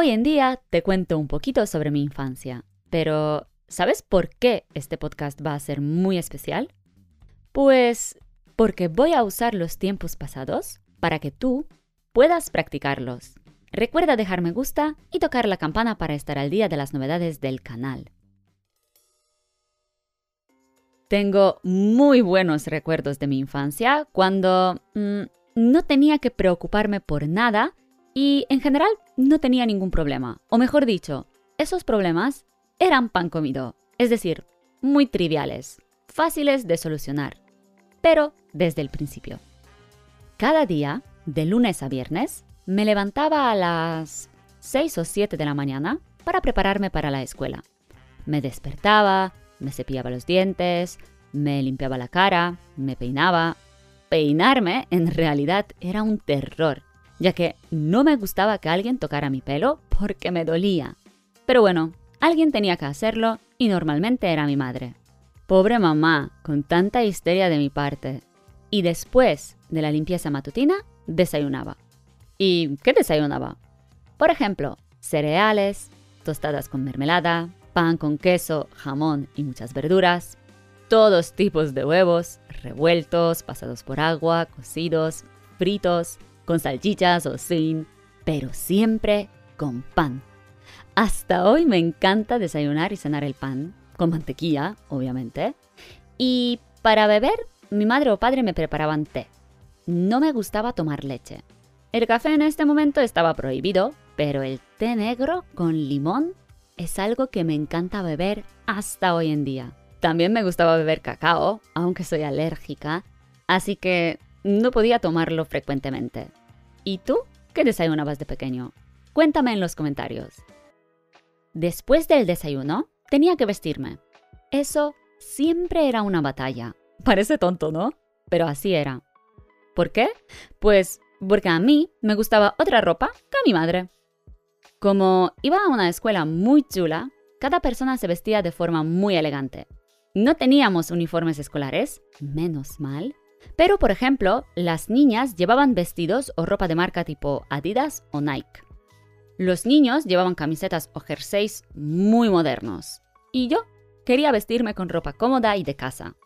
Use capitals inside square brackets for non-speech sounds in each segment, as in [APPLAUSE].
Hoy en día te cuento un poquito sobre mi infancia, pero ¿sabes por qué este podcast va a ser muy especial? Pues porque voy a usar los tiempos pasados para que tú puedas practicarlos. Recuerda dejar me gusta y tocar la campana para estar al día de las novedades del canal. Tengo muy buenos recuerdos de mi infancia cuando mm, no tenía que preocuparme por nada y en general no tenía ningún problema. O mejor dicho, esos problemas eran pan comido, es decir, muy triviales, fáciles de solucionar, pero desde el principio. Cada día, de lunes a viernes, me levantaba a las 6 o 7 de la mañana para prepararme para la escuela. Me despertaba, me cepillaba los dientes, me limpiaba la cara, me peinaba. Peinarme en realidad era un terror, ya que no me gustaba que alguien tocara mi pelo porque me dolía. Pero bueno, alguien tenía que hacerlo y normalmente era mi madre. Pobre mamá, con tanta histeria de mi parte. Y después de la limpieza matutina, desayunaba. ¿Y qué desayunaba? Por ejemplo, cereales, tostadas con mermelada, pan con queso, jamón y muchas verduras, todos tipos de huevos, revueltos, pasados por agua, cocidos, fritos, con salchichas o sin, pero siempre con pan. Hasta hoy me encanta desayunar y cenar el pan, con mantequilla, obviamente. Y para beber, mi madre o padre me preparaban té. No me gustaba tomar leche, el café en este momento estaba prohibido, pero el té negro con limón es algo que me encanta beber hasta hoy en día. También me gustaba beber cacao, aunque soy alérgica, así que no podía tomarlo frecuentemente. ¿Y tú? ¿Qué desayunabas de pequeño? Cuéntame en los comentarios. Después del desayuno, tenía que vestirme. Eso siempre era una batalla. Parece tonto, ¿no? Pero así era. ¿Por qué? Pues porque a mí me gustaba otra ropa que a mi madre. Como iba a una escuela muy chula, cada persona se vestía de forma muy elegante. No teníamos uniformes escolares, menos mal, pero por ejemplo, las niñas llevaban vestidos o ropa de marca tipo Adidas o Nike. Los niños llevaban camisetas o jerseys muy modernos. Y yo quería vestirme con ropa cómoda y de casa.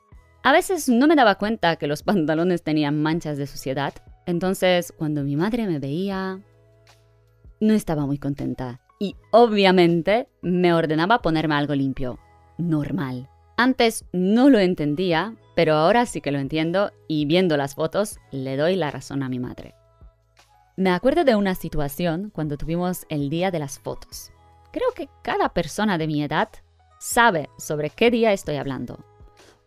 A veces no me daba cuenta que los pantalones tenían manchas de suciedad entonces, cuando mi madre me veía, no estaba muy contenta. Y obviamente me ordenaba ponerme algo limpio, normal. Antes no lo entendía, pero ahora sí que lo entiendo y viendo las fotos le doy la razón a mi madre. Me acuerdo de una situación cuando tuvimos el día de las fotos. Creo que cada persona de mi edad sabe sobre qué día estoy hablando.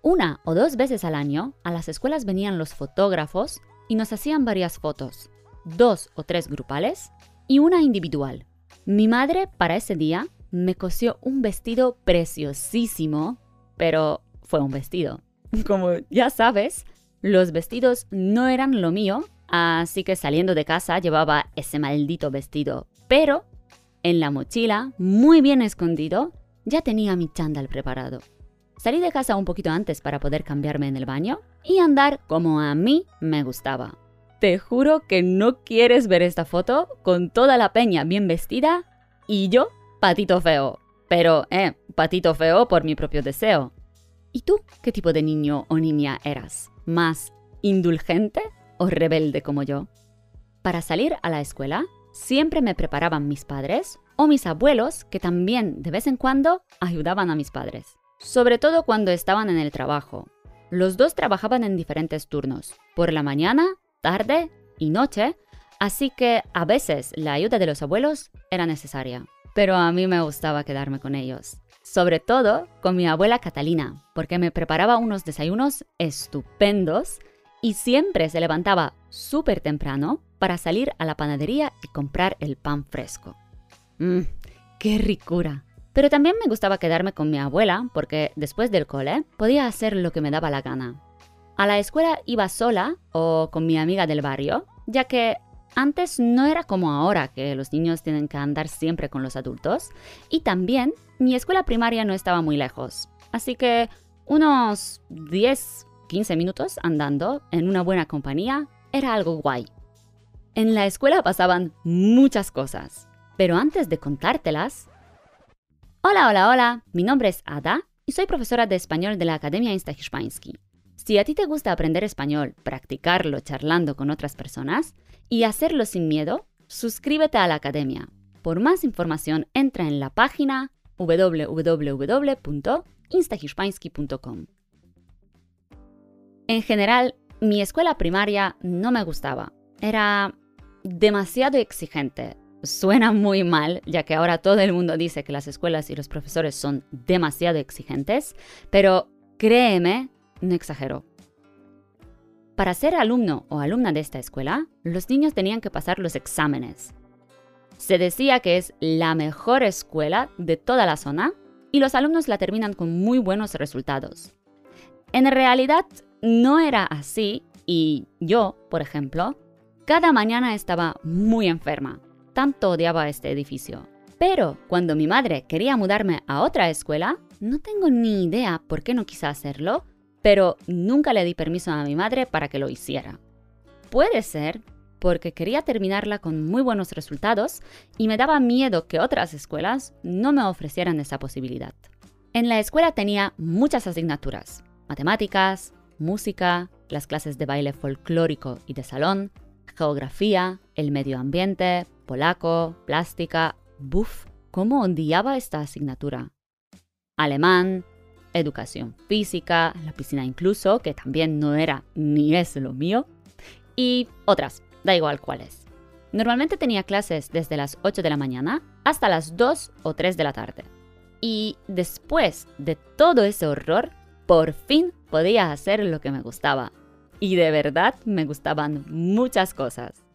Una o dos veces al año a las escuelas venían los fotógrafos y nos hacían varias fotos, dos o tres grupales y una individual. Mi madre para ese día me cosió un vestido preciosísimo, pero fue un vestido. Como ya sabes, los vestidos no eran lo mío, así que saliendo de casa llevaba ese maldito vestido, pero en la mochila, muy bien escondido, ya tenía mi chándal preparado. Salí de casa un poquito antes para poder cambiarme en el baño y andar como a mí me gustaba. Te juro que no quieres ver esta foto con toda la peña bien vestida y yo patito feo. Pero, eh, patito feo por mi propio deseo. ¿Y tú qué tipo de niño o niña eras? ¿Más indulgente o rebelde como yo? Para salir a la escuela, siempre me preparaban mis padres o mis abuelos que también de vez en cuando ayudaban a mis padres sobre todo cuando estaban en el trabajo. Los dos trabajaban en diferentes turnos, por la mañana, tarde y noche, así que a veces la ayuda de los abuelos era necesaria. Pero a mí me gustaba quedarme con ellos, sobre todo con mi abuela Catalina, porque me preparaba unos desayunos estupendos y siempre se levantaba súper temprano para salir a la panadería y comprar el pan fresco. Mmm, qué ricura. Pero también me gustaba quedarme con mi abuela porque después del cole podía hacer lo que me daba la gana. A la escuela iba sola o con mi amiga del barrio, ya que antes no era como ahora que los niños tienen que andar siempre con los adultos. Y también mi escuela primaria no estaba muy lejos. Así que unos 10, 15 minutos andando en una buena compañía era algo guay. En la escuela pasaban muchas cosas. Pero antes de contártelas... Hola, hola, hola, mi nombre es Ada y soy profesora de español de la Academia Insta. Si a ti te gusta aprender español, practicarlo charlando con otras personas y hacerlo sin miedo, suscríbete a la academia. Por más información entra en la página www.instahiszpański.com. En general, mi escuela primaria no me gustaba. Era demasiado exigente. Suena muy mal, ya que ahora todo el mundo dice que las escuelas y los profesores son demasiado exigentes, pero créeme no exagero. Para ser alumno o alumna de esta escuela, los niños tenían que pasar los exámenes. Se decía que es la mejor escuela de toda la zona y los alumnos la terminan con muy buenos resultados. En realidad no era así y yo, por ejemplo, cada mañana estaba muy enferma. Tanto odiaba este edificio. Pero cuando mi madre quería mudarme a otra escuela, no tengo ni idea por qué no quise hacerlo, pero nunca le di permiso a mi madre para que lo hiciera. Puede ser porque quería terminarla con muy buenos resultados y me daba miedo que otras escuelas no me ofrecieran esa posibilidad. En la escuela tenía muchas asignaturas, matemáticas, música, las clases de baile folclórico y de salón, geografía, el medio ambiente, polaco, plástica. Buf, ¿cómo odiaba esta asignatura? Alemán, educación física, la piscina incluso, que también no era ni es lo mío, y otras, da igual cuáles. Normalmente tenía clases desde las 8 de la mañana hasta las 2 o 3 de la tarde. Y después de todo ese horror, por fin podía hacer lo que me gustaba. Y de verdad me gustaban muchas cosas.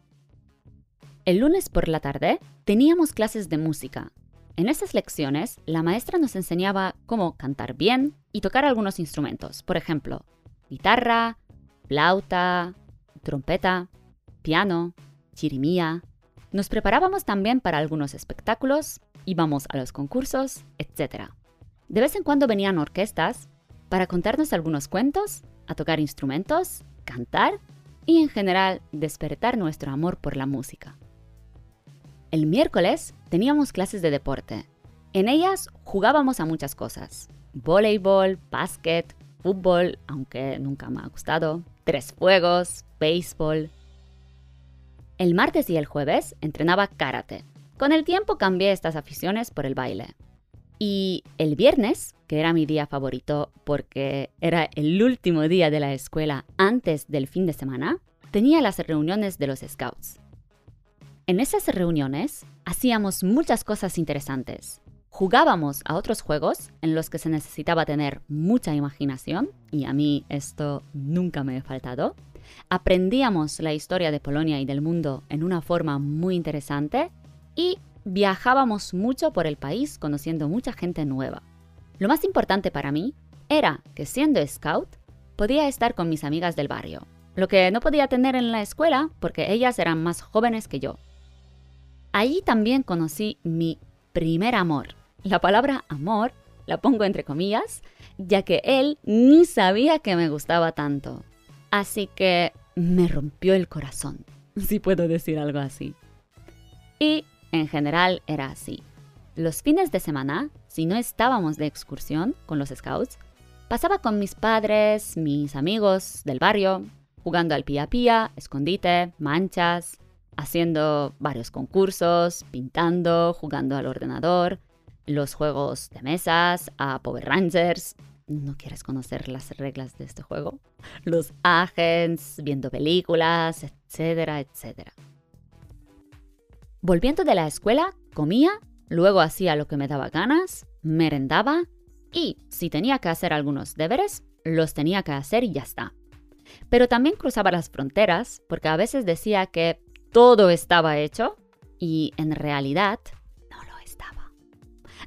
El lunes por la tarde teníamos clases de música en esas lecciones, la maestra nos enseñaba cómo cantar bien y tocar algunos instrumentos, por ejemplo, guitarra, flauta, trompeta, piano, chirimía. Nos preparábamos también para algunos espectáculos, íbamos a los concursos, etc. De vez en cuando venían orquestas para contarnos algunos cuentos, a tocar instrumentos, cantar y en general despertar nuestro amor por la música. El miércoles teníamos clases de deporte. En ellas jugábamos a muchas cosas. Voleibol, básquet, fútbol, aunque nunca me ha gustado, tres fuegos, béisbol. El martes y el jueves entrenaba karate. Con el tiempo cambié estas aficiones por el baile. Y el viernes, que era mi día favorito porque era el último día de la escuela antes del fin de semana, tenía las reuniones de los scouts. En esas reuniones hacíamos muchas cosas interesantes. Jugábamos a otros juegos en los que se necesitaba tener mucha imaginación, y a mí esto nunca me ha faltado. Aprendíamos la historia de Polonia y del mundo en una forma muy interesante y viajábamos mucho por el país conociendo mucha gente nueva. Lo más importante para mí era que siendo scout podía estar con mis amigas del barrio, lo que no podía tener en la escuela porque ellas eran más jóvenes que yo. Allí también conocí mi primer amor. La palabra amor la pongo entre comillas, ya que él ni sabía que me gustaba tanto. Así que me rompió el corazón, [LAUGHS] si puedo decir algo así. Y en general era así. Los fines de semana, si no estábamos de excursión con los scouts, pasaba con mis padres, mis amigos del barrio, jugando al pía pía, escondite, manchas, haciendo varios concursos, pintando, jugando al ordenador, los juegos de mesas, a Power Rangers. ¿No quieres conocer las reglas de este juego? Los agents, viendo películas, etcétera, etcétera. Volviendo de la escuela, comía, luego hacía lo que me daba ganas, merendaba y, si tenía que hacer algunos deberes, los tenía que hacer y ya está. Pero también cruzaba las fronteras porque a veces decía que todo estaba hecho y en realidad no lo estaba.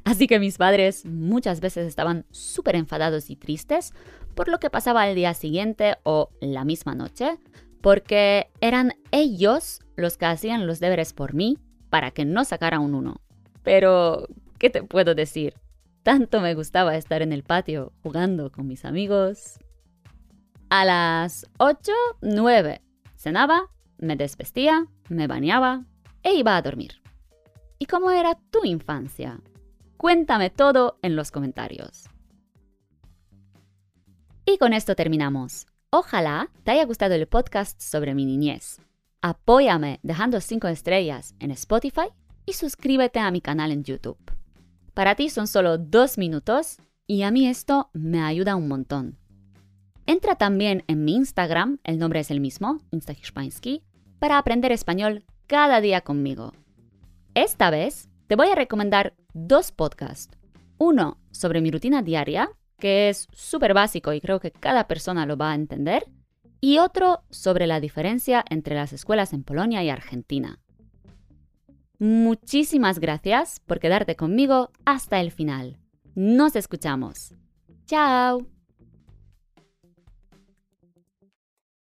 Así que mis padres muchas veces estaban súper enfadados y tristes por lo que pasaba el día siguiente o la misma noche, porque eran ellos los que hacían los deberes por mí para que no sacara un uno. Pero, ¿qué te puedo decir? Tanto me gustaba estar en el patio jugando con mis amigos. A las 8, 9, cenaba me desvestía, me bañaba e iba a dormir. ¿Y cómo era tu infancia? Cuéntame todo en los comentarios. Y con esto terminamos. Ojalá te haya gustado el podcast sobre mi niñez. Apóyame dejando 5 estrellas en Spotify y suscríbete a mi canal en YouTube. Para ti son solo 2 minutos y a mí esto me ayuda un montón. Entra también en mi Instagram, el nombre es el mismo, Instahiszpański, para aprender español cada día conmigo. Esta vez te voy a recomendar dos podcasts. Uno sobre mi rutina diaria, que es súper básico y creo que cada persona lo va a entender. Y otro sobre la diferencia entre las escuelas en Polonia y Argentina. Muchísimas gracias por quedarte conmigo hasta el final. Nos escuchamos. Chao.